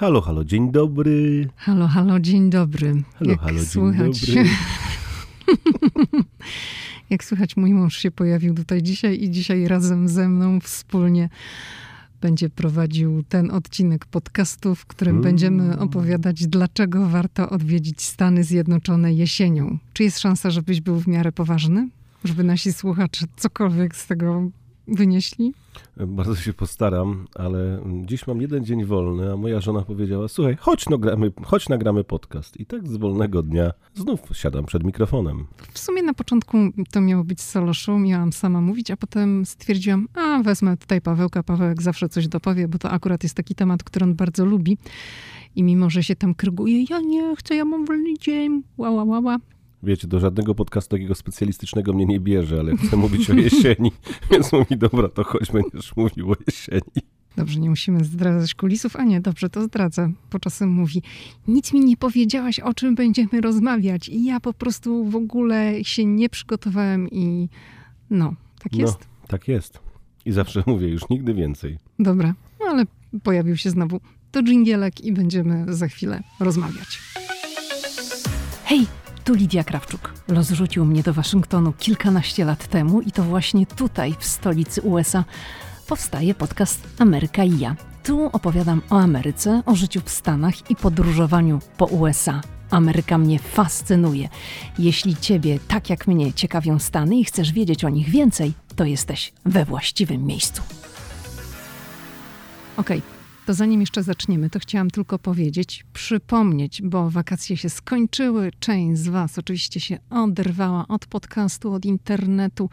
Halo, halo, dzień dobry. Halo, halo, dzień dobry. Halo, Jak halo, słychać, dzień dobry. Jak słychać, mój mąż się pojawił tutaj dzisiaj i dzisiaj razem ze mną wspólnie będzie prowadził ten odcinek podcastu, w którym Mm. będziemy opowiadać, dlaczego warto odwiedzić Stany Zjednoczone jesienią. Czy jest szansa, żebyś był w miarę poważny? Żeby nasi słuchacze cokolwiek z tego wynieśli? Bardzo się postaram, ale dziś mam jeden dzień wolny, a moja żona powiedziała: Słuchaj, chodź, no, gramy, chodź nagramy podcast. I tak z wolnego dnia znów siadam przed mikrofonem. W sumie na początku to miało być solo show, miałam sama mówić, a potem stwierdziłam, a wezmę tutaj Pawełka, Pawełek zawsze coś dopowie, bo to akurat jest taki temat, który on bardzo lubi. I mimo, że się tam kryguje, ja nie chcę, ja mam wolny dzień, ła, ła, ła, ła. Wiecie, do żadnego podcastu takiego specjalistycznego mnie nie bierze, ale chcę mówić o jesieni, więc mówi: Dobra, to chodź, będziesz mówił o jesieni. Dobrze, nie musimy zdradzać kulisów, a nie, dobrze, to zdradzę. Po czasem mówi, nic mi nie powiedziałaś, o czym będziemy rozmawiać. I ja po prostu w ogóle się nie przygotowałem i no, tak jest. No, tak jest. I zawsze mówię: Już nigdy więcej. Dobra, no ale pojawił się znowu to dżingielek i będziemy za chwilę rozmawiać. Hej, tu Lidia Krawczuk. Los rzucił mnie do Waszyngtonu kilkanaście lat temu i to właśnie tutaj, w stolicy USA, powstaje podcast Ameryka i ja. Tu opowiadam o Ameryce, o życiu w Stanach i podróżowaniu po USA. Ameryka mnie fascynuje. Jeśli Ciebie, tak jak mnie, ciekawią Stany i chcesz wiedzieć o nich więcej, to jesteś we właściwym miejscu. Okej, to zanim jeszcze zaczniemy, to chciałam tylko powiedzieć, przypomnieć, bo wakacje się skończyły. Część z Was oczywiście się oderwała od podcastu, od internetu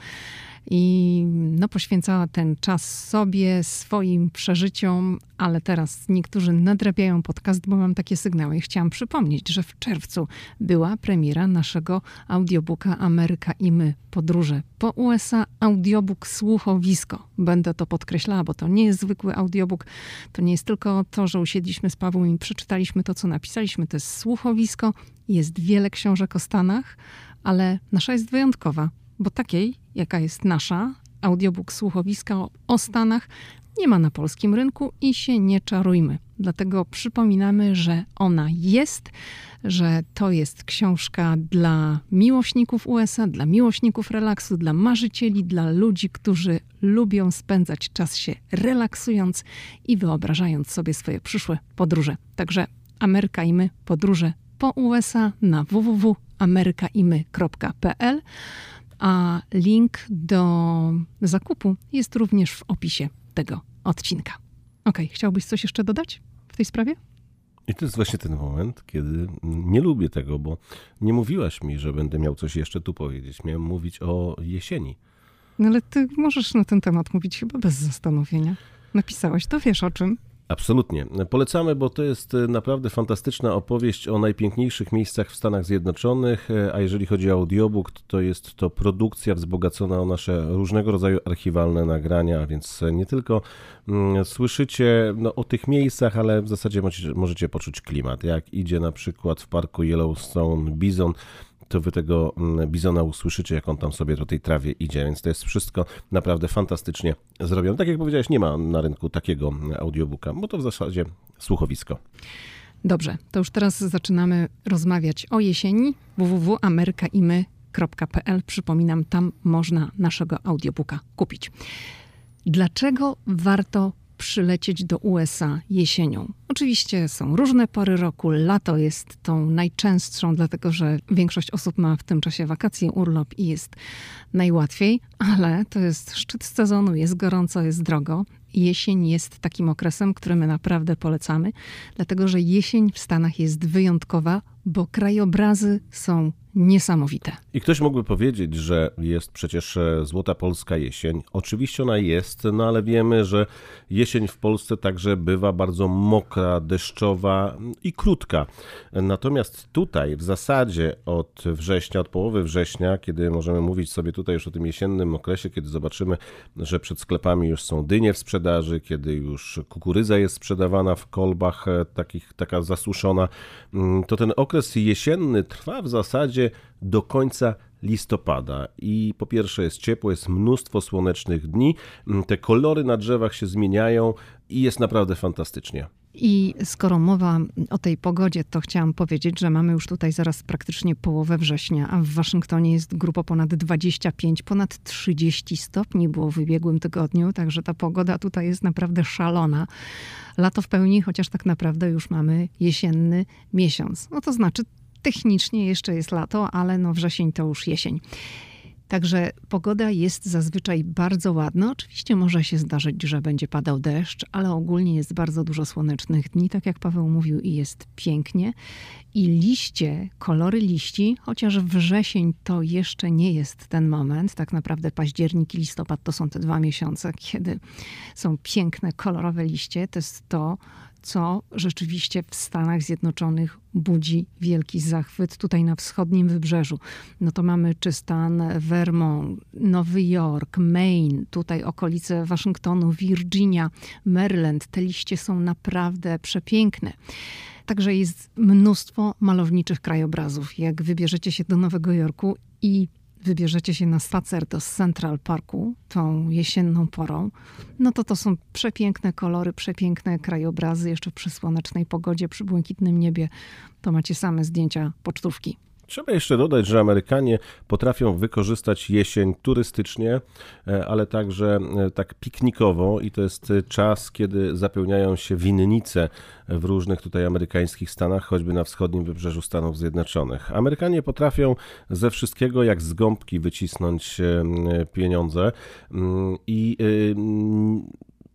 i no, poświęcała ten czas sobie, swoim przeżyciom, ale teraz niektórzy nadrabiają podcast, bo mam takie sygnały. I chciałam przypomnieć, że w czerwcu była premiera naszego audiobooka Ameryka i my podróże po USA. Audiobook słuchowisko. Będę to podkreślała, bo to nie jest zwykły audiobook. To nie jest tylko to, że usiedliśmy z Pawłem i przeczytaliśmy to, co napisaliśmy. To jest słuchowisko. Jest wiele książek o Stanach, ale nasza jest wyjątkowa, bo takiej, jaka jest nasza, audiobook słuchowiska o, o Stanach, nie ma na polskim rynku i się nie czarujmy. Dlatego przypominamy, że ona jest, że to jest książka dla miłośników USA, dla miłośników relaksu, dla marzycieli, dla ludzi, którzy lubią spędzać czas się relaksując i wyobrażając sobie swoje przyszłe podróże. Także Ameryka i my podróże po USA na www.amerykaimy.pl a link do zakupu jest również w opisie tego odcinka. Okej, chciałbyś coś jeszcze dodać w tej sprawie? I to jest właśnie ten moment, kiedy nie lubię tego, bo nie mówiłaś mi, że będę miał coś jeszcze tu powiedzieć. Miałem mówić o jesieni. No ale ty możesz na ten temat mówić chyba bez zastanowienia. Napisałeś, to wiesz o czym. Absolutnie. Polecamy, bo to jest e, naprawdę fantastyczna opowieść o najpiękniejszych miejscach w Stanach Zjednoczonych, e, a jeżeli chodzi o audiobook, to jest to produkcja wzbogacona o nasze różnego rodzaju archiwalne nagrania, więc nie tylko mm, słyszycie no, o tych miejscach, ale w zasadzie możecie, możecie poczuć klimat. Jak idzie na przykład w parku Yellowstone Bison, to wy tego mm, bizona usłyszycie, jak on tam sobie po tej trawie idzie, więc to jest wszystko naprawdę fantastycznie zrobione. Tak jak powiedziałeś, nie ma na rynku takiego audiobooka, bo to w zasadzie słuchowisko. Dobrze, to już teraz zaczynamy rozmawiać o jesieni. www.amerykaimy.pl Przypominam, tam można naszego audiobooka kupić. Dlaczego warto przylecieć do USA jesienią? Oczywiście są różne pory roku. Lato jest tą najczęstszą, dlatego że większość osób ma w tym czasie wakacje, urlop i jest najłatwiej, ale to jest szczyt sezonu, jest gorąco, jest drogo. Jesień jest takim okresem, który my naprawdę polecamy, dlatego że jesień w Stanach jest wyjątkowa, bo krajobrazy są niesamowite. I ktoś mógłby powiedzieć, że jest przecież e, złota polska jesień. Oczywiście ona jest, no ale wiemy, że jesień w Polsce także bywa bardzo mokra, deszczowa i krótka. Natomiast tutaj w zasadzie od września, od połowy września, kiedy możemy mówić sobie tutaj już o tym jesiennym okresie, kiedy zobaczymy, że przed sklepami już są dynie w sprzedaży, kiedy już kukurydza jest sprzedawana w kolbach e, takich, taka zasuszona, mm, to ten okres jesienny trwa w zasadzie do końca listopada i po pierwsze jest ciepło, jest mnóstwo słonecznych dni, te kolory na drzewach się zmieniają i jest naprawdę fantastycznie. I skoro mowa o tej pogodzie, to chciałam powiedzieć, że mamy już tutaj zaraz praktycznie połowę września, a w Waszyngtonie jest grubo ponad 25, ponad 30 stopni było w ubiegłym tygodniu, także ta pogoda tutaj jest naprawdę szalona. Lato w pełni, chociaż tak naprawdę już mamy jesienny miesiąc. No to znaczy technicznie jeszcze jest lato, ale no wrzesień to już jesień. Także pogoda jest zazwyczaj bardzo ładna. Oczywiście może się zdarzyć, że będzie padał deszcz, ale ogólnie jest bardzo dużo słonecznych dni, tak jak Paweł mówił, i jest pięknie. I liście, kolory liści, chociaż wrzesień to jeszcze nie jest ten moment, tak naprawdę październik i listopad to są te dwa miesiące, kiedy są piękne, kolorowe liście. To jest to, co rzeczywiście w Stanach Zjednoczonych budzi wielki zachwyt tutaj na wschodnim wybrzeżu. No to mamy czy stan Vermont, Nowy Jork, Maine, tutaj okolice Waszyngtonu, Virginia, Maryland. Te liście są naprawdę przepiękne. Także jest mnóstwo malowniczych krajobrazów. Jak wybierzecie się do Nowego Jorku i wybierzecie się na spacer do Central Parku tą jesienną porą, no to to są przepiękne kolory, przepiękne krajobrazy, jeszcze przy słonecznej pogodzie, przy błękitnym niebie, to macie same zdjęcia pocztówki. Trzeba jeszcze dodać, że Amerykanie potrafią wykorzystać jesień turystycznie, e, ale także e, tak piknikowo i to jest czas, kiedy zapełniają się winnice w różnych tutaj amerykańskich stanach, choćby na wschodnim wybrzeżu Stanów Zjednoczonych. Amerykanie potrafią ze wszystkiego jak z gąbki wycisnąć e, pieniądze mm, i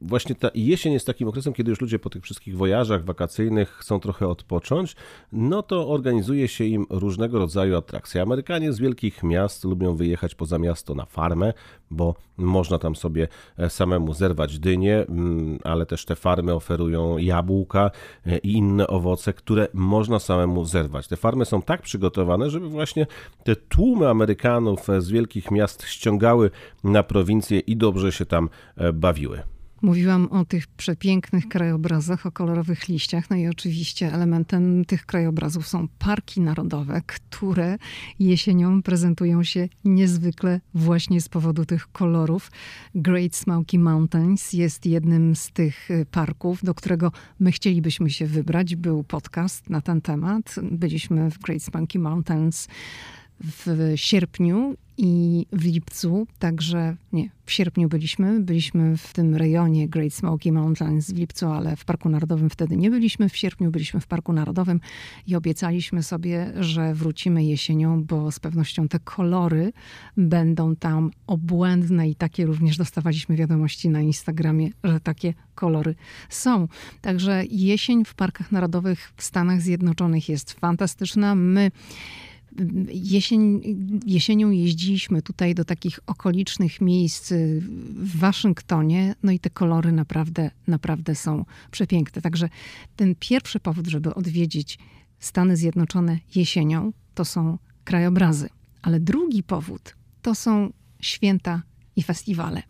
właśnie ta jesień jest takim okresem, kiedy już ludzie po tych wszystkich wojażach wakacyjnych chcą trochę odpocząć, no to organizuje się im różnego rodzaju atrakcje. Amerykanie z wielkich miast lubią wyjechać poza miasto na farmę, bo można tam sobie e, samemu zerwać dynie, mm, ale też te farmy oferują jabłka e, i inne owoce, które można samemu zerwać. Te farmy są tak przygotowane, żeby właśnie te tłumy Amerykanów z wielkich miast ściągały na prowincję i dobrze się tam e, bawiły. Mówiłam o tych przepięknych krajobrazach, o kolorowych liściach. No i oczywiście elementem tych krajobrazów są parki narodowe, które jesienią prezentują się niezwykle właśnie z powodu tych kolorów. Great Smoky Mountains jest jednym z tych y, parków, do którego my chcielibyśmy się wybrać. Był podcast na ten temat. Byliśmy w Great Smoky Mountains w sierpniu i w lipcu, także nie, w sierpniu byliśmy, byliśmy w tym rejonie Great Smoky Mountains w lipcu, ale w Parku Narodowym wtedy nie byliśmy. W sierpniu byliśmy w Parku Narodowym i obiecaliśmy sobie, że wrócimy jesienią, bo z pewnością te kolory będą tam obłędne i takie również dostawaliśmy wiadomości na Instagramie, że takie kolory są. Także jesień w parkach narodowych w Stanach Zjednoczonych jest fantastyczna. My Jesień, jesienią jeździliśmy tutaj do takich okolicznych miejsc w Waszyngtonie, no i te kolory naprawdę, naprawdę są przepiękne. Także ten pierwszy powód, żeby odwiedzić Stany Zjednoczone jesienią, to są krajobrazy. Ale drugi powód to są święta i festiwale.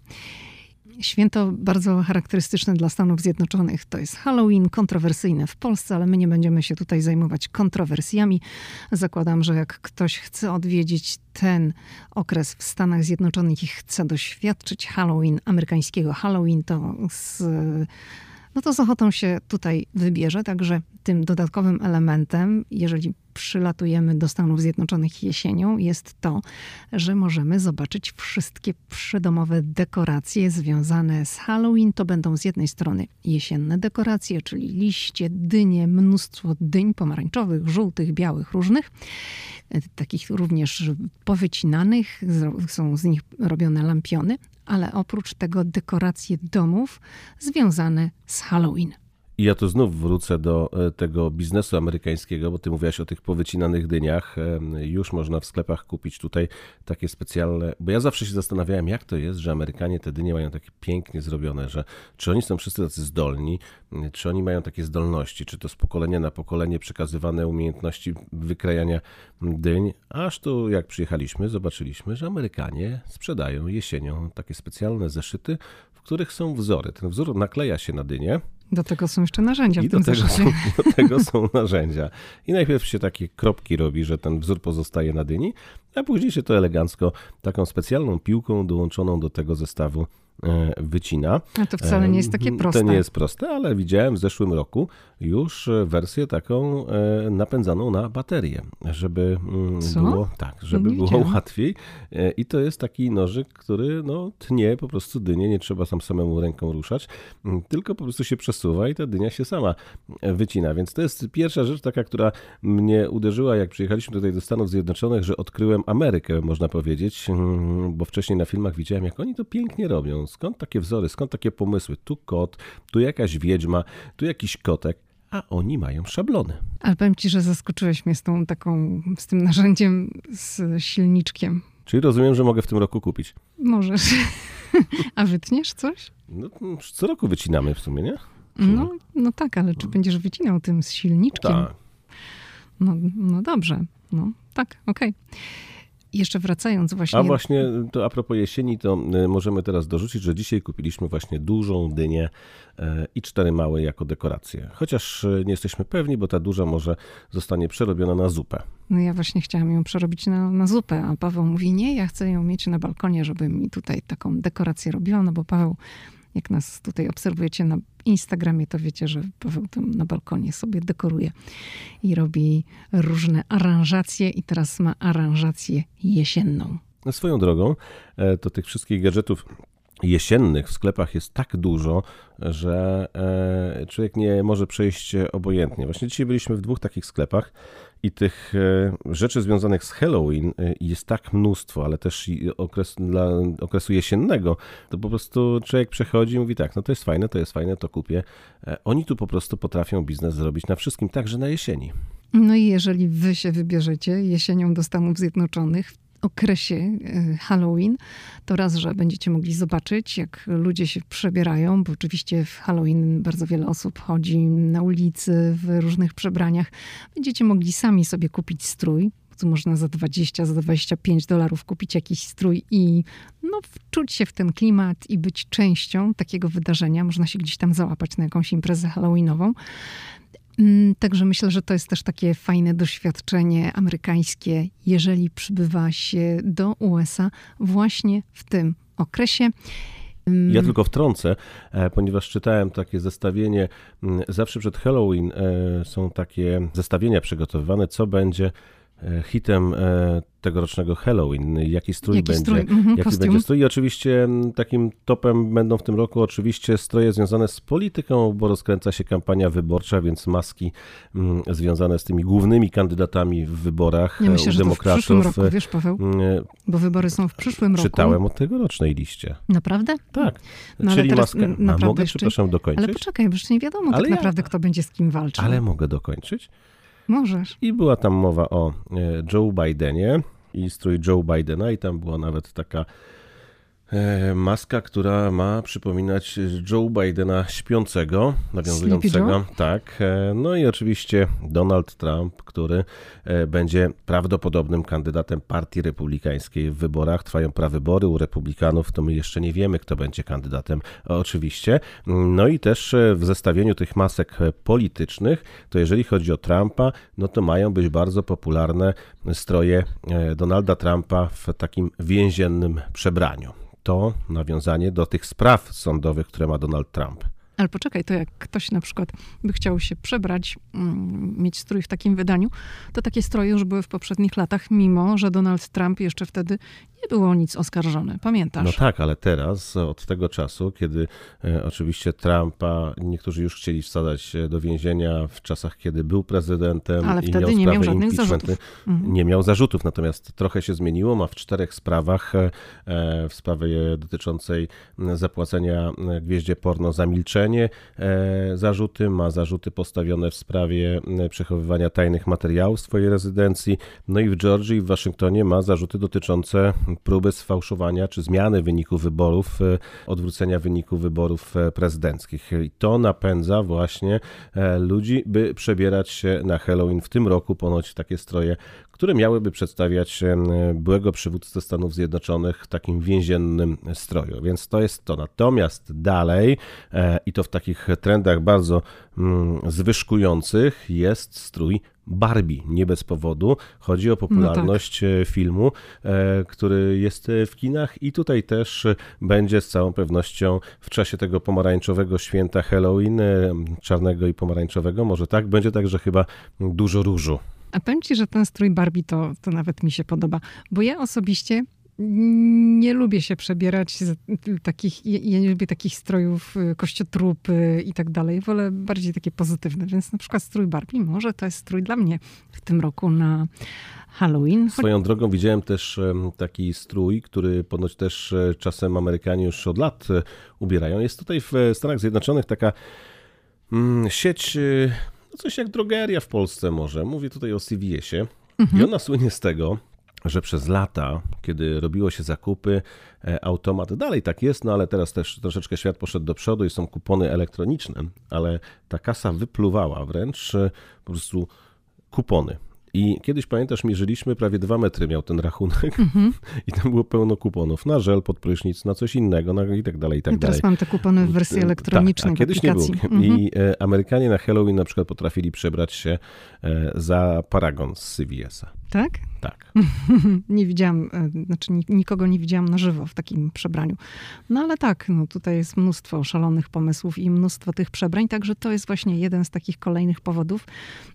Święto bardzo charakterystyczne dla Stanów Zjednoczonych to jest Halloween, kontrowersyjne w Polsce, ale my nie będziemy się tutaj zajmować kontrowersjami. Zakładam, że jak ktoś chce odwiedzić ten okres w Stanach Zjednoczonych i chce doświadczyć Halloween, amerykańskiego Halloween, to z no to z ochotą się tutaj wybierze. Także tym dodatkowym elementem, jeżeli przylatujemy do Stanów Zjednoczonych jesienią, jest to, że możemy zobaczyć wszystkie przydomowe dekoracje związane z Halloween. To będą z jednej strony jesienne dekoracje, czyli liście, dynie, mnóstwo dyń pomarańczowych, żółtych, białych, różnych. Takich również powycinanych, są z nich robione lampiony, ale oprócz tego dekoracje domów związane z Halloween. I ja tu znów wrócę do e, tego biznesu amerykańskiego, bo ty mówiłaś o tych powycinanych dyniach. E, już można w sklepach kupić tutaj takie specjalne, bo ja zawsze się zastanawiałem, jak to jest, że Amerykanie te dynie mają takie pięknie zrobione, że czy oni są wszyscy tacy zdolni, czy oni mają takie zdolności, czy to z pokolenia na pokolenie przekazywane umiejętności wykrajania dyń, aż tu jak przyjechaliśmy, zobaczyliśmy, że Amerykanie sprzedają jesienią takie specjalne zeszyty, w których są wzory. Ten wzór nakleja się na dynię, do tego są jeszcze narzędzia I w tym do tego, są, do tego są narzędzia. I najpierw się takie kropki robi, że ten wzór pozostaje na dyni, a później się to elegancko taką specjalną piłką dołączoną do tego zestawu wycina. A to wcale nie jest takie proste. To nie jest proste, ale widziałem w zeszłym roku już wersję taką napędzaną na baterię, żeby mm, Co? było tak, żeby Nie było łatwiej. I to jest taki nożyk, który no, tnie po prostu dynię, nie trzeba sam samemu ręką ruszać, tylko po prostu się przesuwa i ta dynia się sama wycina. Więc to jest pierwsza rzecz taka, która mnie uderzyła, jak przyjechaliśmy tutaj do Stanów Zjednoczonych, że odkryłem Amerykę, można powiedzieć, bo wcześniej na filmach widziałem, jak oni to pięknie robią. Skąd takie wzory, skąd takie pomysły? Tu kot, tu jakaś wiedźma, tu jakiś kotek, a oni mają szablony. Ale powiem ci, że zaskoczyłeś mnie z tą taką, z tym narzędziem, z silniczkiem. Czyli rozumiem, że mogę w tym roku kupić. Możesz. A wytniesz coś? No, co roku wycinamy w sumie, nie? No, no tak, ale czy będziesz wycinał tym z silniczkiem? Tak. No, no dobrze. No tak, okej. Jeszcze wracając właśnie... A właśnie, to a propos jesieni, to y, możemy teraz dorzucić, że dzisiaj kupiliśmy właśnie dużą dynię y, i cztery małe jako dekorację. Chociaż y, nie jesteśmy pewni, bo ta duża może zostanie przerobiona na zupę. No ja właśnie chciałam ją przerobić na, na zupę, a Paweł mówi, nie, ja chcę ją mieć na balkonie, żeby mi tutaj taką dekorację robiła, no bo Paweł, jak nas tutaj obserwujecie na Instagramie, to wiecie, że Paweł tam na balkonie sobie dekoruje i robi różne aranżacje i teraz ma aranżację jesienną. Swoją drogą, e, to tych wszystkich gadżetów jesiennych w sklepach jest tak dużo, że e, człowiek nie może przejść obojętnie. Właśnie dzisiaj byliśmy w dwóch takich sklepach i tych e, rzeczy związanych z Halloween jest tak mnóstwo, ale też okres, dla okresu jesiennego, to po prostu człowiek przechodzi i mówi tak, no to jest fajne, to jest fajne, to kupię. Oni tu po prostu potrafią biznes zrobić na wszystkim, także na jesieni. No i jeżeli wy się wybierzecie jesienią do Stanów Zjednoczonych, okresie e, Halloween, to raz, że będziecie mogli zobaczyć, jak ludzie się przebierają, bo oczywiście w Halloween bardzo wiele osób chodzi na ulicy w różnych przebraniach. Będziecie mogli sami sobie kupić strój. Tu można za 20, za 25 dolarów kupić jakiś strój i no, wczuć się w ten klimat i być częścią takiego wydarzenia. Można się gdzieś tam załapać na jakąś imprezę halloweenową. Mm, Także myślę, że to jest też takie fajne doświadczenie amerykańskie, jeżeli przybywa się do USA właśnie w tym okresie. Mm, Ja tylko wtrącę, e, ponieważ czytałem takie zestawienie, mm, zawsze przed Halloween e, są takie zestawienia przygotowywane, co będzie hitem e, tegorocznego Halloween, jaki strój Jaki będzie, strój, mhm, jaki kostium. będzie strój. I oczywiście takim topem będą w tym roku oczywiście stroje związane z polityką, bo rozkręca się kampania wyborcza, więc maski mm, związane z tymi głównymi kandydatami w wyborach Ja e, myślę, u że to w demokratów. przyszłym roku, wiesz Paweł, bo wybory są w przyszłym roku. Czytałem o tegorocznej liście. Naprawdę? Tak. No, Czyli teraz maska. A mogę, jeszcze- przepraszam, dokończyć? Ale poczekaj, bo jeszcze nie wiadomo Ale tak ja- naprawdę, kto będzie z kim walczył. Ale mogę dokończyć. Możesz. I była tam mowa o e, Joe Bidenie i strój Joe Bidena i tam była nawet taka maska, która ma przypominać Joe Bidena śpiącego, nawiązującego. Tak. e, No i oczywiście Donald Trump, który e, będzie prawdopodobnym kandydatem Partii Republikańskiej w wyborach. Trwają prawybory u Republikanów, to my jeszcze nie wiemy, kto będzie kandydatem, oczywiście. No i też e, w zestawieniu tych masek e, politycznych, to jeżeli chodzi o Trumpa, no to mają być bardzo popularne stroje e, Donalda Trumpa w takim więziennym przebraniu. To nawiązanie do tych spraw sądowych, które ma Donald Trump. Ale poczekaj, to jak ktoś na przykład by chciał się przebrać, mm, mieć strój w takim wydaniu, to takie stroje już były w poprzednich latach, mimo że Donald Trump jeszcze wtedy nie było o nic oskarżony. Pamiętasz? No tak, ale teraz, od tego czasu, kiedy e, oczywiście Trumpa niektórzy już chcieli wsadzać e, do więzienia w czasach, kiedy był prezydentem Ale i wtedy miał nie miał żadnych zarzutów. Mhm. Nie miał zarzutów, natomiast trochę się zmieniło. Ma w czterech sprawach e, w sprawie dotyczącej zapłacenia gwieździe porno za milczenie e, zarzuty, ma zarzuty postawione w sprawie m, przechowywania tajnych materiałów swojej rezydencji. No i w Georgii i w Waszyngtonie ma zarzuty dotyczące próby sfałszowania czy zmiany wyniku wyborów, e, odwrócenia wyniku wyborów e, prezydenckich. I to napędza właśnie e, ludzi, by przebierać się na Halloween w tym roku, ponoć takie stroje, które miałyby przedstawiać byłego przywódcę Stanów Zjednoczonych w takim więziennym stroju. Więc to jest to. Natomiast dalej, e, i to w takich trendach bardzo mm, zwyżkujących, jest strój Barbie, nie bez powodu. Chodzi o popularność no tak. filmu, e, który jest w kinach i tutaj też będzie z całą pewnością w czasie tego pomarańczowego święta Halloween, e, czarnego i pomarańczowego, może tak, będzie także chyba dużo różu. A powiem ci, że ten strój Barbie to, to nawet mi się podoba, bo ja osobiście nie lubię się przebierać takich, ja nie lubię takich strojów y, kościotrupy i tak dalej. Wolę bardziej takie pozytywne, więc na przykład strój Barbie może to jest strój dla mnie w tym roku na Halloween. Swoją drogą widziałem też taki strój, który ponoć też e, czasem Amerykanie już od lat e, ubierają. Jest tutaj w Stanach Zjednoczonych taka mm, sieć, e, no coś jak drogeria w Polsce może. Mówię tutaj o CVS-ie. Mhm. I ona słynie z tego, że przez lata, kiedy robiło się zakupy, e, automat, dalej tak jest, no ale teraz też troszeczkę świat poszedł do przodu i są kupony elektroniczne, ale ta kasa wypluwała wręcz e, po prostu kupony. I kiedyś pamiętasz, mierzyliśmy, prawie dwa metry miał ten rachunek mm-hmm. i tam było pełno kuponów na żel pod prysznic, na coś innego na, i tak dalej, i tak I teraz dalej. mam te kupony w wersji tak, elektronicznej tak, kiedyś aplikacji. nie było. Mm-hmm. I e, Amerykanie na Halloween na przykład potrafili przebrać się e, za Paragon z CVS-a. Tak? Tak. nie widziałam, e, znaczy nikogo nie widziałam na żywo w takim przebraniu. No ale tak, no tutaj jest mnóstwo szalonych pomysłów i mnóstwo tych przebrań, także to jest właśnie jeden z takich kolejnych powodów,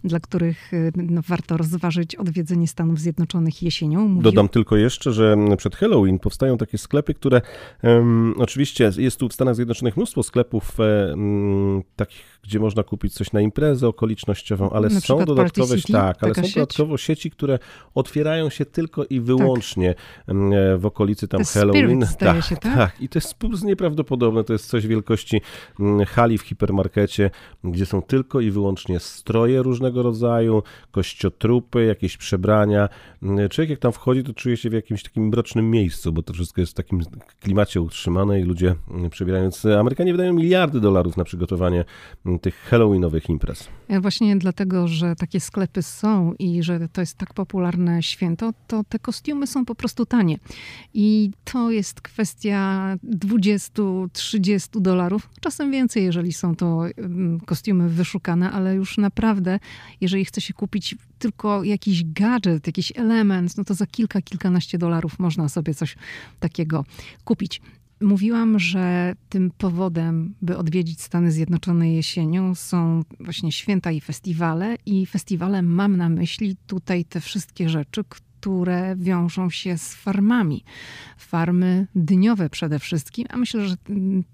dla których e, no, warto rozważyć odwiedzenie Stanów Zjednoczonych jesienią. Mówił... Dodam tylko jeszcze, że przed Halloween powstają takie sklepy, które um, oczywiście jest tu w Stanach Zjednoczonych mnóstwo sklepów um, takich, gdzie można kupić coś na imprezę okolicznościową, ale na są dodatkowe, City, tak, ale są sieć? dodatkowo sieci, które otwierają się tylko i wyłącznie tak. w okolicy tam The Halloween. Tak, się, tak, tak. I to jest nieprawdopodobne. To jest coś wielkości hali w hipermarkecie, gdzie są tylko i wyłącznie stroje różnego rodzaju, kościotrupy, jakieś przebrania. Człowiek jak tam wchodzi, to czuje się w jakimś takim mrocznym miejscu, bo to wszystko jest w takim klimacie utrzymane i ludzie przebierają. Więc Amerykanie wydają miliardy dolarów na przygotowanie tych halloweenowych imprez. Właśnie dlatego, że takie sklepy są i że to jest tak popularne święto, to te kostiumy są po prostu tanie. I to jest kwestia 20-30 dolarów, czasem więcej, jeżeli są to mm, kostiumy wyszukane, ale już naprawdę, jeżeli chce się kupić tylko jakiś gadżet, jakiś element, no to za kilka, kilkanaście dolarów można sobie coś takiego kupić. Mówiłam, że tym powodem, by odwiedzić Stany Zjednoczone jesienią, są właśnie święta i festiwale. I festiwale mam na myśli tutaj te wszystkie rzeczy, które wiążą się z farmami. Farmy dniowe przede wszystkim, a myślę, że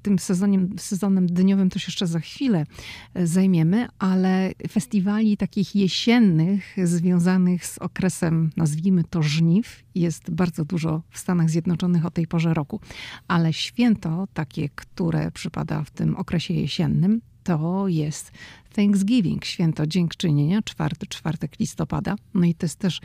tym sezonem, sezonem dniowym to się jeszcze za chwilę e, zajmiemy, ale festiwali takich jesiennych, związanych z okresem, nazwijmy to żniw, jest bardzo dużo w Stanach Zjednoczonych o tej porze roku. Ale święto takie, które przypada w tym okresie jesiennym, to jest Thanksgiving, święto dziękczynienia, czwarty czwartek listopada. No i to jest też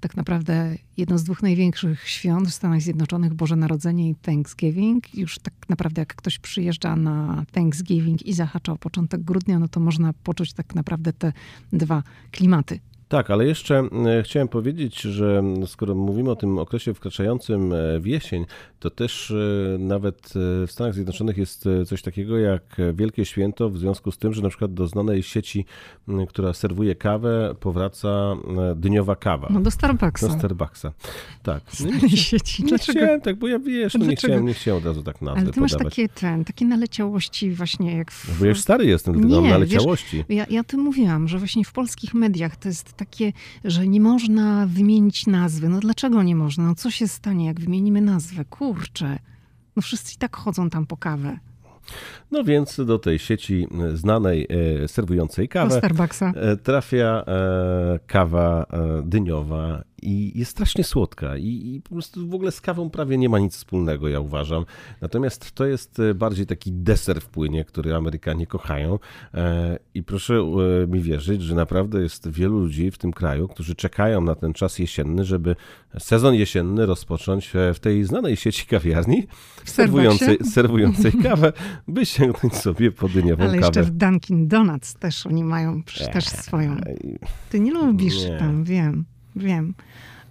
tak naprawdę jedno z dwóch największych świąt w Stanach Zjednoczonych, Boże Narodzenie i Thanksgiving. Już tak naprawdę jak ktoś przyjeżdża na Thanksgiving i zahacza o początek grudnia, no to można poczuć tak naprawdę te dwa klimaty. Tak, ale jeszcze e, chciałem powiedzieć, że skoro mówimy o tym okresie wkraczającym e, w jesień, to też e, nawet w Stanach Zjednoczonych jest coś takiego jak Wielkie Święto, w związku z tym, że na przykład do znanej sieci, która serwuje kawę, powraca dniowa kawa. No do Starbucksa. Do Starbucksa, tak. No znanej sieci. Nie Dlaczego? chciałem tak, bo ja wiesz, no nie, chciałem, nie chciałem od razu tak nazwy Ale ty masz takie, ten, takie naleciałości właśnie jak w... No bo ja już stary jestem, dlatego nie, mam naleciałości. Wiesz, ja, ja tym mówiłam, że właśnie w polskich mediach to jest takie, że nie można wymienić nazwy. No dlaczego nie można? No co się stanie, jak wymienimy nazwę? Kurczę. No wszyscy i tak chodzą tam po kawę. No więc do tej sieci znanej e, serwującej kawę e, trafia e, kawa dyniowa i jest strasznie słodka i, i, po prostu w ogóle z kawą prawie nie ma nic wspólnego, ja uważam. Natomiast to jest e, bardziej taki deser w płynie, który Amerykanie kochają e, i proszę e, mi wierzyć, że naprawdę jest wielu ludzi w tym kraju, którzy czekają na ten czas jesienny, żeby sezon jesienny rozpocząć w tej znanej sieci kawiarni serwującej, serwującej kawę, by sięgnąć sobie po dyniową Ale kawę. jeszcze w Dunkin Donuts też oni mają też swoją. Ty nie lubisz nie. tam, wiem. Wiem.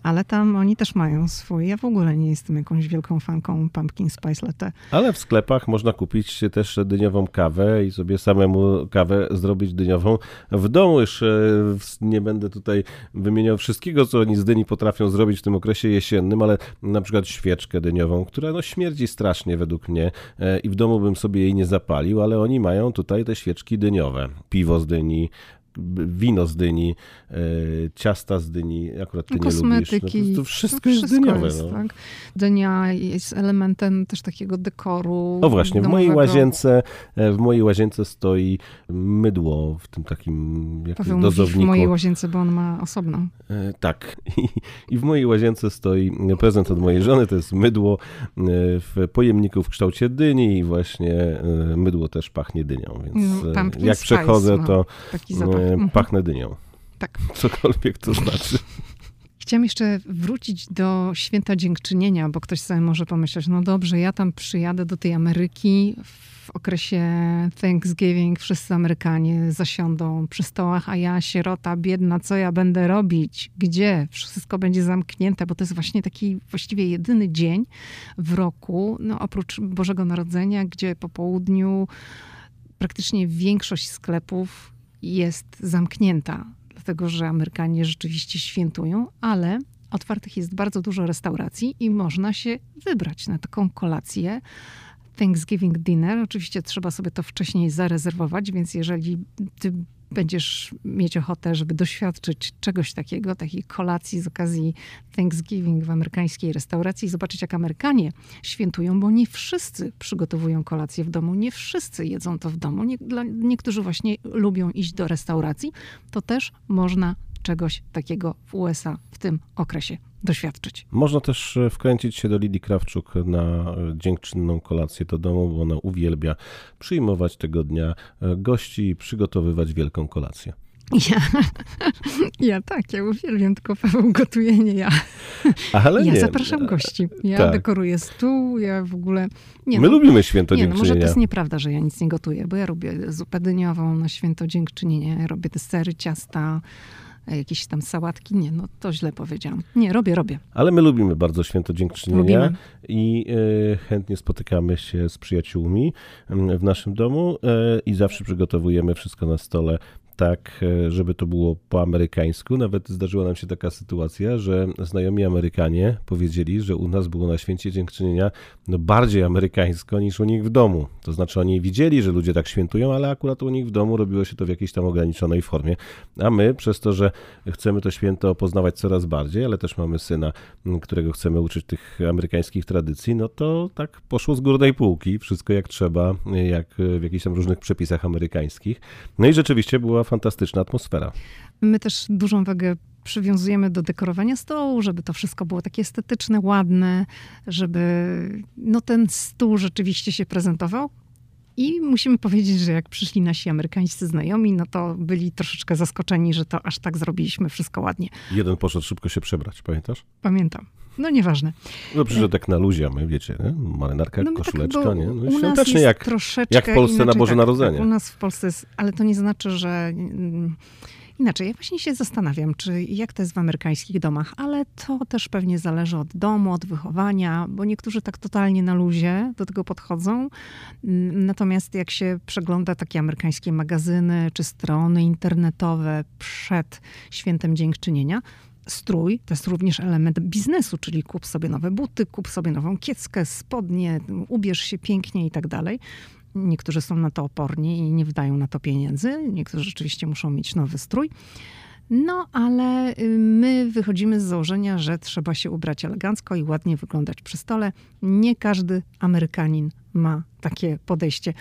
ale tam oni też mają swój. Ja w ogóle nie jestem jakąś wielką fanką pumpkin spice latte. Ale w sklepach można kupić też dyniową kawę i sobie samemu kawę zrobić dyniową w domu. Już nie będę tutaj wymieniał wszystkiego, co oni z dyni potrafią zrobić w tym okresie jesiennym, ale na przykład świeczkę dyniową, która no śmierdzi strasznie według mnie e, i w domu bym sobie jej nie zapalił, ale oni mają tutaj te świeczki dyniowe. Piwo z dyni, wino z dyni, e, ciasta z dyni, akurat ty Kosmetyki. nie lubisz. No, to, wszystko, jest dyniowe. Jest, no. tak? Dynia jest elementem też takiego dekoru. O właśnie, w mojej łazience e, w mojej łazience stoi mydło w tym takim jak Paweł dozowniku. w mojej łazience, bo on ma osobną. E, tak. I, I, w mojej łazience stoi prezent od mojej żony, to jest mydło w pojemniku w kształcie dyni i właśnie mydło też pachnie dynią, więc no, jak przechodzę, to taki zapach Mhm. pachnę dynią. Tak. Cokolwiek to znaczy. Chciałam jeszcze wrócić do święta dziękczynienia, bo ktoś sobie może pomyśleć, no dobrze, ja tam przyjadę do tej Ameryki w okresie Thanksgiving, wszyscy Amerykanie zasiądą przy stołach, a ja, sierota, biedna, co ja będę robić? Gdzie? Wszystko będzie zamknięte, bo to jest właśnie taki właściwie jedyny dzień w roku, no oprócz Bożego Narodzenia, gdzie po południu praktycznie większość sklepów jest zamknięta, dlatego że Amerykanie rzeczywiście świętują, ale otwartych jest bardzo dużo restauracji i można się wybrać na taką kolację. Thanksgiving dinner. Oczywiście trzeba sobie to wcześniej zarezerwować, więc jeżeli ty będziesz mieć ochotę, żeby doświadczyć czegoś takiego, takiej kolacji z okazji Thanksgiving w amerykańskiej restauracji, zobaczyć jak Amerykanie świętują, bo nie wszyscy przygotowują kolację w domu, nie wszyscy jedzą to w domu. Nie, dla, niektórzy właśnie lubią iść do restauracji, to też można czegoś takiego w USA w tym okresie doświadczyć. Można też e, wkręcić się do Lidii Krawczuk na e, dziękczynną kolację do domu, bo ona uwielbia przyjmować tego dnia e, gości i przygotowywać wielką kolację. Ja, ja tak, ja uwielbiam, tylko Paweł gotuje, nie ja. Ale ja nie. zapraszam gości, ja tak. dekoruję stół, ja w ogóle... Nie, My no, lubimy święto nie. No może to jest nieprawda, że ja nic nie gotuję, bo ja robię zupę dyniową na święto dziękczynienia, ja robię te sery, ciasta, jakieś tam sałatki. Nie, no to źle powiedziałam. Nie, robię, robię. Ale my lubimy bardzo święto dziękczynienia lubimy. i e, chętnie spotykamy się z przyjaciółmi w naszym domu e, i zawsze przygotowujemy wszystko na stole tak, e, żeby to było po amerykańsku. Nawet zdarzyła nam się taka sytuacja, że znajomi Amerykanie powiedzieli, że u nas było na święcie dziękczynienia no bardziej amerykańsko niż u nich w domu. To znaczy oni widzieli, że ludzie tak świętują, ale akurat u nich w domu robiło się to w jakiejś tam ograniczonej formie. A my, przez to, że chcemy to święto poznawać coraz bardziej, ale też mamy syna, którego chcemy uczyć tych amerykańskich tradycji, no to tak poszło z górnej półki, wszystko jak trzeba, jak w jakichś tam różnych przepisach amerykańskich. No i rzeczywiście była fantastyczna atmosfera. My też dużą wagę przywiązujemy do dekorowania stołu, żeby to wszystko było takie estetyczne, ładne, żeby no, ten stół rzeczywiście się prezentował. I musimy powiedzieć, że jak przyszli nasi amerykańscy znajomi, no to byli troszeczkę zaskoczeni, że to aż tak zrobiliśmy wszystko ładnie. Jeden poszedł szybko się przebrać, pamiętasz? Pamiętam. No nieważne. Dobrze, że tak na luzie, my wiecie, nie? marynarka, no koszuleczka, tak, nie? No świątecznie jak, jak w Polsce na Boże tak, Narodzenie. Tak, u nas w Polsce jest, ale to nie znaczy, że... Mm, inaczej, ja właśnie się zastanawiam, czy jak to jest w amerykańskich domach, ale to też pewnie zależy od domu, od wychowania, bo niektórzy tak totalnie na luzie do tego podchodzą. Mm, natomiast jak się przegląda takie amerykańskie magazyny czy strony internetowe przed świętem dziękczynienia, strój to jest również element biznesu, czyli kup sobie nowe buty, kup sobie nową kieckę, spodnie, ubierz się pięknie i tak dalej. Niektórzy są na to oporni i nie wydają na to pieniędzy, niektórzy rzeczywiście muszą mieć nowy strój. No, ale y, my wychodzimy z założenia, że trzeba się ubrać elegancko i ładnie wyglądać przy stole. Nie każdy Amerykanin ma takie podejście.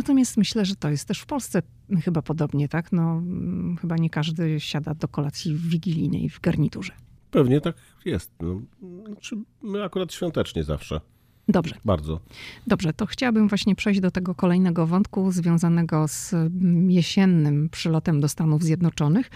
Natomiast myślę, że to jest też w Polsce chyba podobnie, tak? No, mm, chyba nie każdy siada do kolacji wigilijnej w garniturze. Pewnie tak jest. No, znaczy, my akurat świątecznie zawsze. Dobrze. Bardzo. Dobrze, to chciałabym właśnie przejść do tego kolejnego wątku związanego z jesiennym przylotem do Stanów Zjednoczonych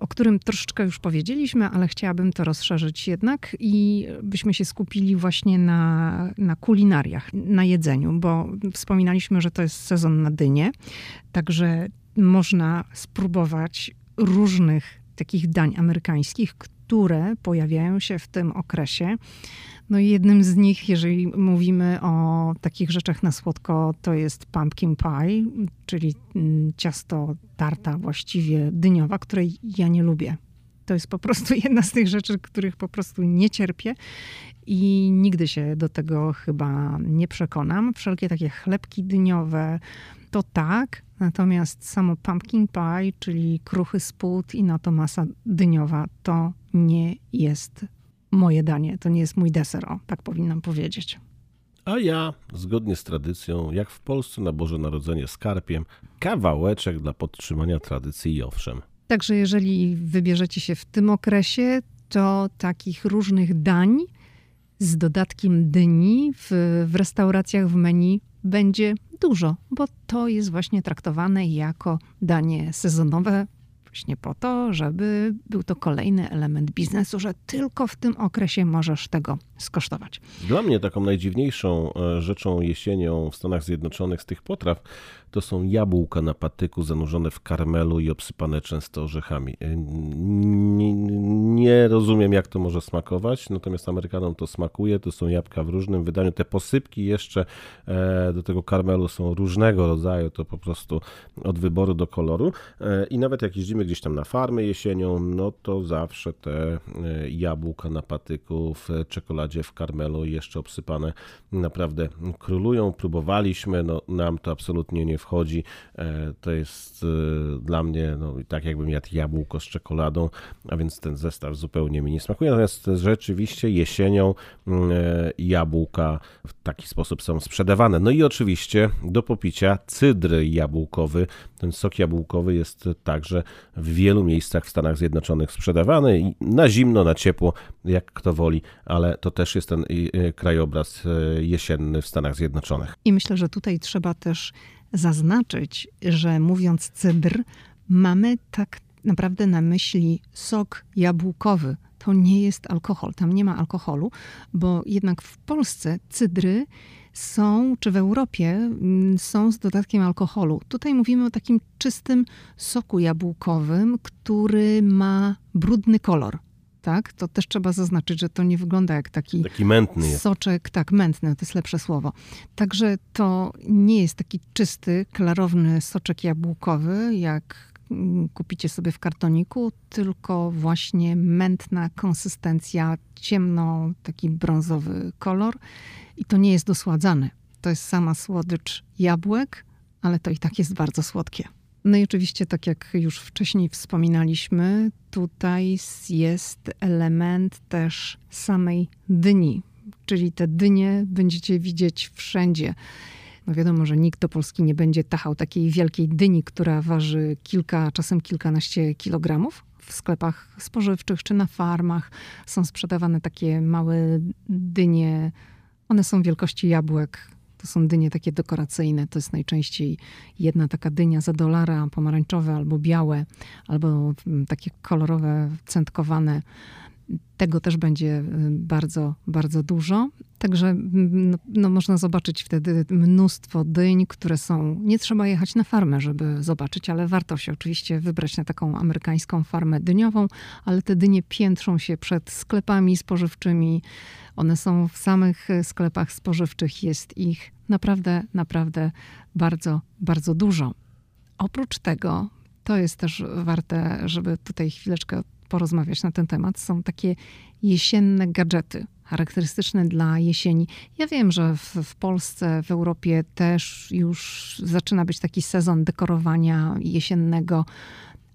o którym troszeczkę już powiedzieliśmy, ale chciałabym to rozszerzyć jednak i byśmy się skupili właśnie na, na kulinariach, na jedzeniu, bo wspominaliśmy, że to jest sezon na dynie, także można spróbować różnych takich dań amerykańskich, które pojawiają się w tym okresie. No i jednym z nich, jeżeli mówimy o takich rzeczach na słodko, to jest pumpkin pie, czyli mm, ciasto tarta właściwie dyniowa, której ja nie lubię. To jest po prostu jedna z tych rzeczy, których po prostu nie cierpię i nigdy się do tego chyba nie przekonam. Wszelkie takie chlebki dyniowe to tak, natomiast samo pumpkin pie, czyli kruchy spód i na to masa dyniowa, to nie jest moje danie, to nie jest mój deser, o, tak powinnam powiedzieć. A ja, zgodnie z tradycją, jak w Polsce na Boże Narodzenie skarpiem, kawałeczek dla podtrzymania tradycji i owszem. Także jeżeli wybierzecie się w tym okresie, to takich różnych dań z dodatkiem dyni w, w restauracjach w menu będzie dużo, bo to jest właśnie traktowane jako danie sezonowe, właśnie po to, żeby był to kolejny element biznesu, że tylko w tym okresie możesz tego skosztować. Dla mnie taką najdziwniejszą e, rzeczą jesienią w Stanach Zjednoczonych z tych potraw to są jabłka na patyku zanurzone w karmelu i obsypane często orzechami. E, nie, nie, rozumiem, jak to może smakować, natomiast Amerykanom to smakuje. To są jabłka w różnym wydaniu. Te posypki jeszcze e, do tego karmelu są różnego rodzaju, to po prostu od wyboru do koloru. I nawet jak jeździmy gdzieś tam na farmy jesienią, no to zawsze te jabłka na patyku w czekoladzie w karmelu i jeszcze obsypane naprawdę królują. Próbowaliśmy, no nam to absolutnie nie wchodzi. E, to jest e, dla mnie no, tak jakbym jadł jabłko z czekoladą, a więc ten zestaw zupełnie mi nie smakuje. Natomiast rzeczywiście jesienią e, jabłka w taki sposób są sprzedawane. No i oczywiście do popicia cydr jabłkowy. Ten sok jabłkowy jest także w wielu miejscach w Stanach Zjednoczonych sprzedawany na zimno, na ciepło, jak kto woli, ale to też jest ten krajobraz e, jesienny w Stanach Zjednoczonych. I myślę, że tutaj trzeba też zaznaczyć, że mówiąc cydr, mamy tak naprawdę na myśli sok jabłkowy. To nie jest alkohol, tam nie ma alkoholu, bo jednak w Polsce cydry są, czy w Europie mm, są z dodatkiem alkoholu. Tutaj mówimy o takim czystym soku jabłkowym, który ma brudny kolor tak? To też trzeba zaznaczyć, że to nie wygląda jak taki, taki mętny soczek, tak, mętny, to jest lepsze słowo. Także to nie jest taki czysty, klarowny soczek jabłkowy, jak mm, kupicie sobie w kartoniku, tylko właśnie mętna konsystencja, ciemno, taki brązowy kolor i to nie jest dosładzane. To jest sama słodycz jabłek, ale to i tak jest bardzo słodkie. No i oczywiście, tak jak już wcześniej wspominaliśmy, tutaj jest element też samej dyni, czyli te dynie będziecie widzieć wszędzie. No wiadomo, że nikt do Polski nie będzie tachał takiej wielkiej dyni, która waży kilka, czasem kilkanaście kilogramów. W sklepach spożywczych czy na farmach są sprzedawane takie małe dynie. One są wielkości jabłek, to są dynie takie dekoracyjne. To jest najczęściej jedna taka dynia za dolara, pomarańczowe albo białe, albo mm, takie kolorowe, centkowane. Tego też będzie y, bardzo, bardzo dużo. Także no, no, można zobaczyć wtedy mnóstwo dyń, które są. Nie trzeba jechać na farmę, żeby zobaczyć, ale warto się oczywiście wybrać na taką amerykańską farmę dyniową, ale te dynie piętrzą się przed sklepami spożywczymi. One są w samych sklepach spożywczych, jest ich naprawdę, naprawdę bardzo, bardzo dużo. Oprócz tego, to jest też warte, żeby tutaj chwileczkę porozmawiać na ten temat, są takie jesienne gadżety charakterystyczne dla jesieni. Ja wiem, że w, w, Polsce, w Europie też już zaczyna być taki sezon dekorowania jesiennego,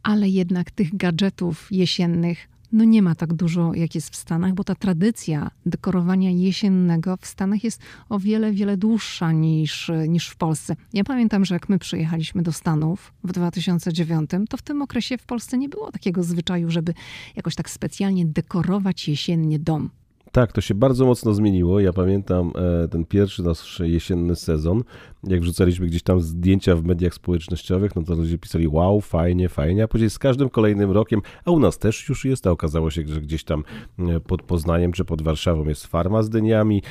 ale jednak tych gadżetów jesiennych no nie ma tak dużo, jak jest w Stanach, bo ta tradycja dekorowania jesiennego w Stanach jest o wiele, wiele dłuższa niż, niż w Polsce. Ja pamiętam, że jak my przyjechaliśmy do Stanów w 2009, to w tym okresie w Polsce nie było takiego zwyczaju, żeby jakoś tak specjalnie dekorować jesiennie dom. Tak, to się bardzo mocno zmieniło. Ja pamiętam e, ten pierwszy nasz jesienny sezon, jak wrzucaliśmy gdzieś tam zdjęcia w mediach społecznościowych, no to ludzie pisali wow, fajnie, fajnie, a później z każdym kolejnym rokiem, a u nas też już jest, a okazało się, że gdzieś tam e, pod Poznaniem czy pod Warszawą jest farma z dyniami,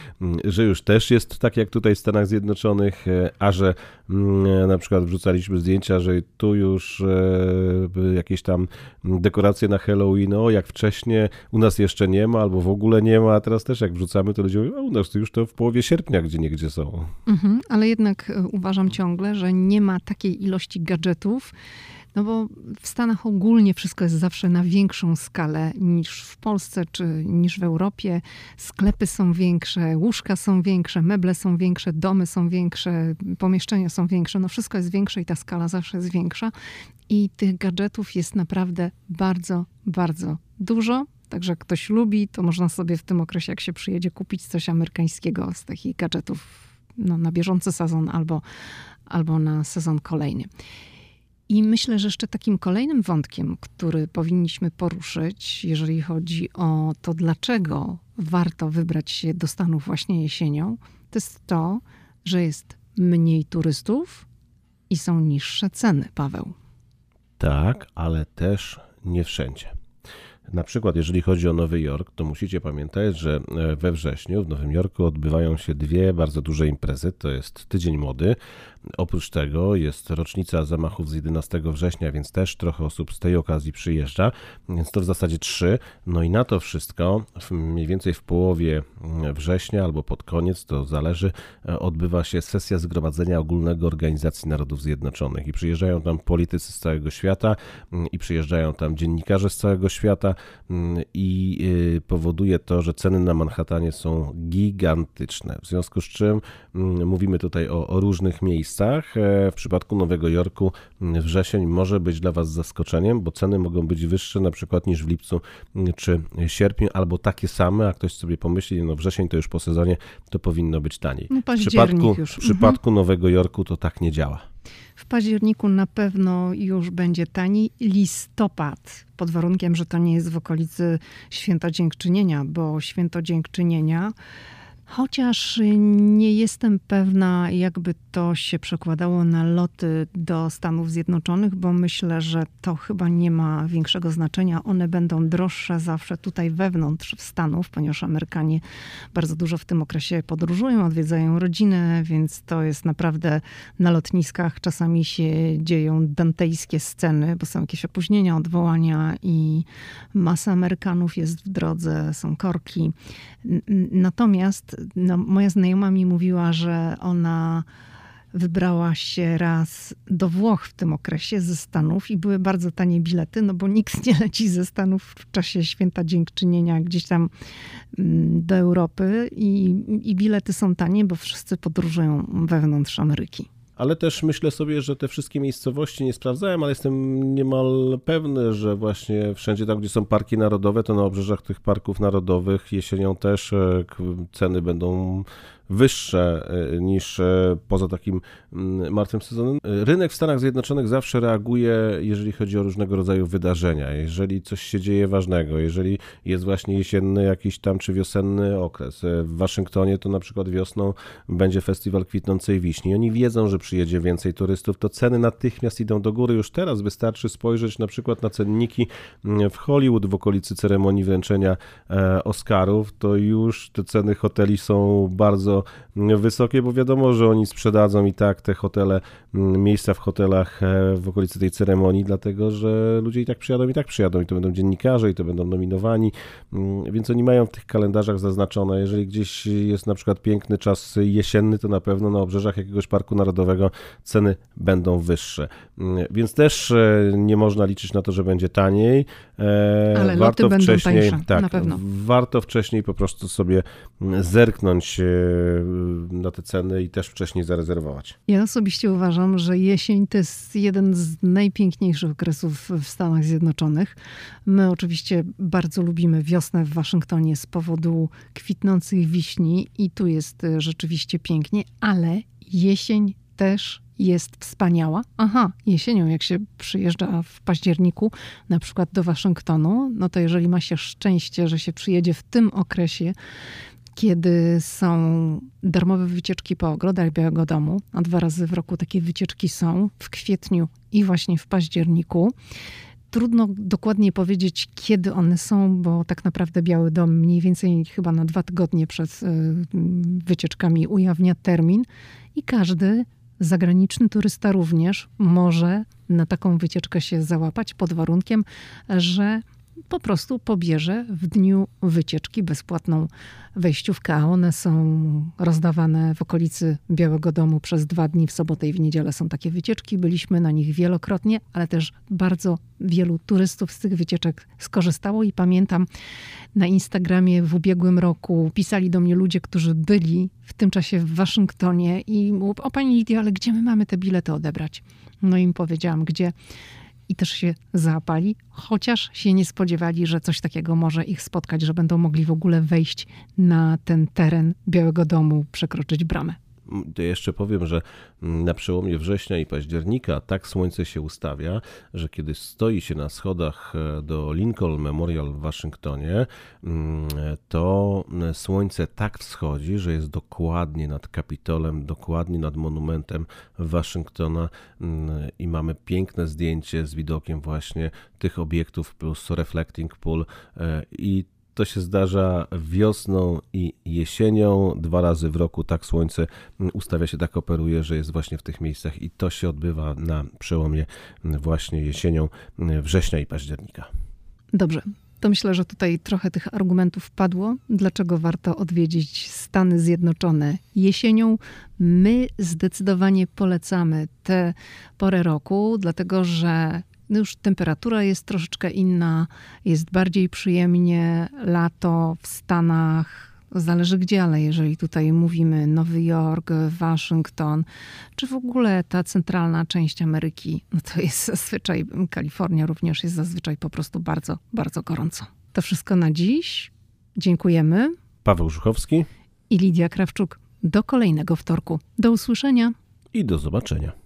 że już też jest tak jak tutaj w Stanach Zjednoczonych, e, a że na przykład wrzucaliśmy zdjęcia, że tu już jakieś tam dekoracje na Halloween, o jak wcześniej, u nas jeszcze nie ma, albo w ogóle nie ma, a teraz też jak wrzucamy, to ludzie mówią, a u nas to już to w połowie sierpnia gdzie niegdzie są. Mhm, ale jednak e, uważam ciągle, że nie ma takiej ilości gadżetów, no bo w Stanach ogólnie wszystko jest zawsze na większą skalę niż w Polsce czy niż w Europie. Sklepy są większe, łóżka są większe, meble są większe, domy są większe, pomieszczenia są większe. No wszystko jest większe i ta skala zawsze jest większa. I tych gadżetów jest naprawdę bardzo, bardzo dużo. Także ktoś lubi, to można sobie w tym okresie, jak się przyjedzie, kupić coś amerykańskiego z takich gadżetów no, na bieżący sezon albo, albo na sezon kolejny. I myślę, że jeszcze takim kolejnym wątkiem, który powinniśmy poruszyć, jeżeli chodzi o to, dlaczego warto wybrać się do Stanów właśnie jesienią, to jest to, że jest mniej turystów i są niższe ceny, Paweł. Tak, ale też nie wszędzie. Na przykład, jeżeli chodzi o Nowy Jork, to musicie pamiętać, że e, we wrześniu w Nowym Jorku odbywają się dwie bardzo duże imprezy. To jest Tydzień Mody, Oprócz tego jest rocznica zamachów z 11 września, więc też trochę osób z tej okazji przyjeżdża, więc to w zasadzie trzy. No i na to wszystko, mniej więcej w połowie września albo pod koniec, to zależy, odbywa się sesja Zgromadzenia Ogólnego Organizacji Narodów Zjednoczonych i przyjeżdżają tam politycy z całego świata i przyjeżdżają tam dziennikarze z całego świata i y, powoduje to, że ceny na Manhattanie są gigantyczne. W związku z czym mówimy tutaj o, o różnych miejscach miejscach. E, w przypadku Nowego Jorku wrzesień może być dla Was zaskoczeniem, bo ceny mogą być wyższe na przykład niż w lipcu czy sierpniu, albo takie same, a ktoś sobie pomyśli, no wrzesień to już po sezonie, to powinno być taniej. No, w przypadku, już. w przypadku mhm. Nowego Jorku to tak nie działa. W październiku na pewno już będzie taniej. Listopad, pod warunkiem, że to nie jest w okolicy Święta Dziękczynienia, bo Święto Dziękczynienia Chociaż nie jestem pewna, jakby to się przekładało na loty do Stanów Zjednoczonych, bo myślę, że to chyba nie ma większego znaczenia. One będą droższe zawsze tutaj wewnątrz Stanów, ponieważ Amerykanie bardzo dużo w tym okresie podróżują, odwiedzają rodzinę, więc to jest naprawdę na lotniskach czasami się dzieją dantejskie sceny, bo są jakieś opóźnienia, odwołania i masa Amerykanów jest w drodze, są korki. Natomiast no, moja znajoma mi mówiła, że ona wybrała się raz do Włoch w tym okresie ze Stanów i były bardzo tanie bilety, no bo nikt nie leci ze Stanów w czasie święta dziękczynienia gdzieś tam mm, do Europy i, i bilety są tanie, bo wszyscy podróżują wewnątrz Ameryki. Ale też myślę sobie, że te wszystkie miejscowości nie sprawdzałem, ale jestem niemal pewny, że właśnie wszędzie tam, gdzie są parki narodowe, to na obrzeżach tych parków narodowych jesienią też e, ceny będą wyższe e, niż e, poza takim mm, martwym sezonem. Rynek w Stanach Zjednoczonych zawsze reaguje, jeżeli chodzi o różnego rodzaju wydarzenia. Jeżeli coś się dzieje ważnego, jeżeli jest właśnie jesienny jakiś tam czy wiosenny okres. E, w Waszyngtonie to na przykład wiosną będzie festiwal kwitnącej wiśni. Oni wiedzą, że przyjedzie więcej turystów, to ceny natychmiast idą do góry. Już teraz wystarczy spojrzeć na przykład na cenniki mm, w Hollywood w okolicy ceremonii wręczenia Oscarów, to już te ceny hoteli są bardzo bardzo wysokie, bo wiadomo, że oni sprzedadzą i tak te hotele, mm, miejsca w hotelach e, w okolicy tej ceremonii, dlatego że ludzie i tak przyjadą, i tak przyjadą, i to będą dziennikarze, i to będą nominowani, mm, więc oni mają w tych kalendarzach zaznaczone, jeżeli gdzieś jest na przykład piękny czas jesienny, to na pewno na obrzeżach jakiegoś parku narodowego ceny będą wyższe. Mm, więc też e, nie można liczyć na to, że będzie taniej. E, Ale warto wcześniej, tańsze, tak. Warto wcześniej po prostu sobie zerknąć na te ceny i też wcześniej zarezerwować. Ja osobiście uważam, że jesień to jest jeden z najpiękniejszych okresów w Stanach Zjednoczonych. My oczywiście bardzo lubimy wiosnę w Waszyngtonie z powodu kwitnących wiśni i tu jest y, rzeczywiście pięknie, ale jesień też jest wspaniała. Aha, jesienią, jak się przyjeżdża w październiku, na przykład do Waszyngtonu, no to jeżeli ma się szczęście, że się przyjedzie w tym okresie, kiedy są darmowe wycieczki po ogrodach Białego Domu, a dwa razy w roku takie wycieczki są w kwietniu i właśnie w październiku. Trudno dokładnie powiedzieć, kiedy one są, bo tak naprawdę Biały Dom mniej więcej chyba na dwa tygodnie przed y, wycieczkami ujawnia termin i każdy zagraniczny turysta również może na taką wycieczkę się załapać pod warunkiem, że po prostu pobierze w dniu wycieczki bezpłatną wejściówkę, a one są rozdawane w okolicy Białego Domu przez dwa dni. W sobotę i w niedzielę są takie wycieczki. Byliśmy na nich wielokrotnie, ale też bardzo wielu turystów z tych wycieczek skorzystało i pamiętam na Instagramie w ubiegłym roku pisali do mnie ludzie, którzy byli w tym czasie w Waszyngtonie i mówią, o pani Lidia, ale gdzie my mamy te bilety odebrać? No im powiedziałam, gdzie i też się zaapali, chociaż się nie spodziewali, że coś takiego może ich spotkać, że będą mogli w ogóle wejść na ten teren Białego Domu, przekroczyć bramę. To jeszcze powiem, że na przełomie września i października tak słońce się ustawia, że kiedy stoi się na schodach e, do Lincoln Memorial w Waszyngtonie, mm, to słońce tak wschodzi, że jest dokładnie nad Kapitolem, dokładnie nad monumentem Waszyngtona mm, i mamy piękne zdjęcie z widokiem właśnie tych obiektów plus reflecting pool e, i to się zdarza wiosną i jesienią. Dwa razy w roku tak słońce ustawia się, tak operuje, że jest właśnie w tych miejscach i to się odbywa na przełomie właśnie jesienią, września i października. Dobrze. To myślę, że tutaj trochę tych argumentów padło. Dlaczego warto odwiedzić Stany Zjednoczone jesienią? My zdecydowanie polecamy tę porę roku, dlatego że już temperatura jest troszeczkę inna, jest bardziej przyjemnie. Lato w Stanach, zależy gdzie, ale jeżeli tutaj mówimy Nowy Jork, Waszyngton, czy w ogóle ta centralna część Ameryki, no to jest zazwyczaj, Kalifornia również jest zazwyczaj po prostu bardzo, bardzo gorąco. To wszystko na dziś. Dziękujemy. Paweł Żuchowski i Lidia Krawczuk. Do kolejnego wtorku. Do usłyszenia i do zobaczenia.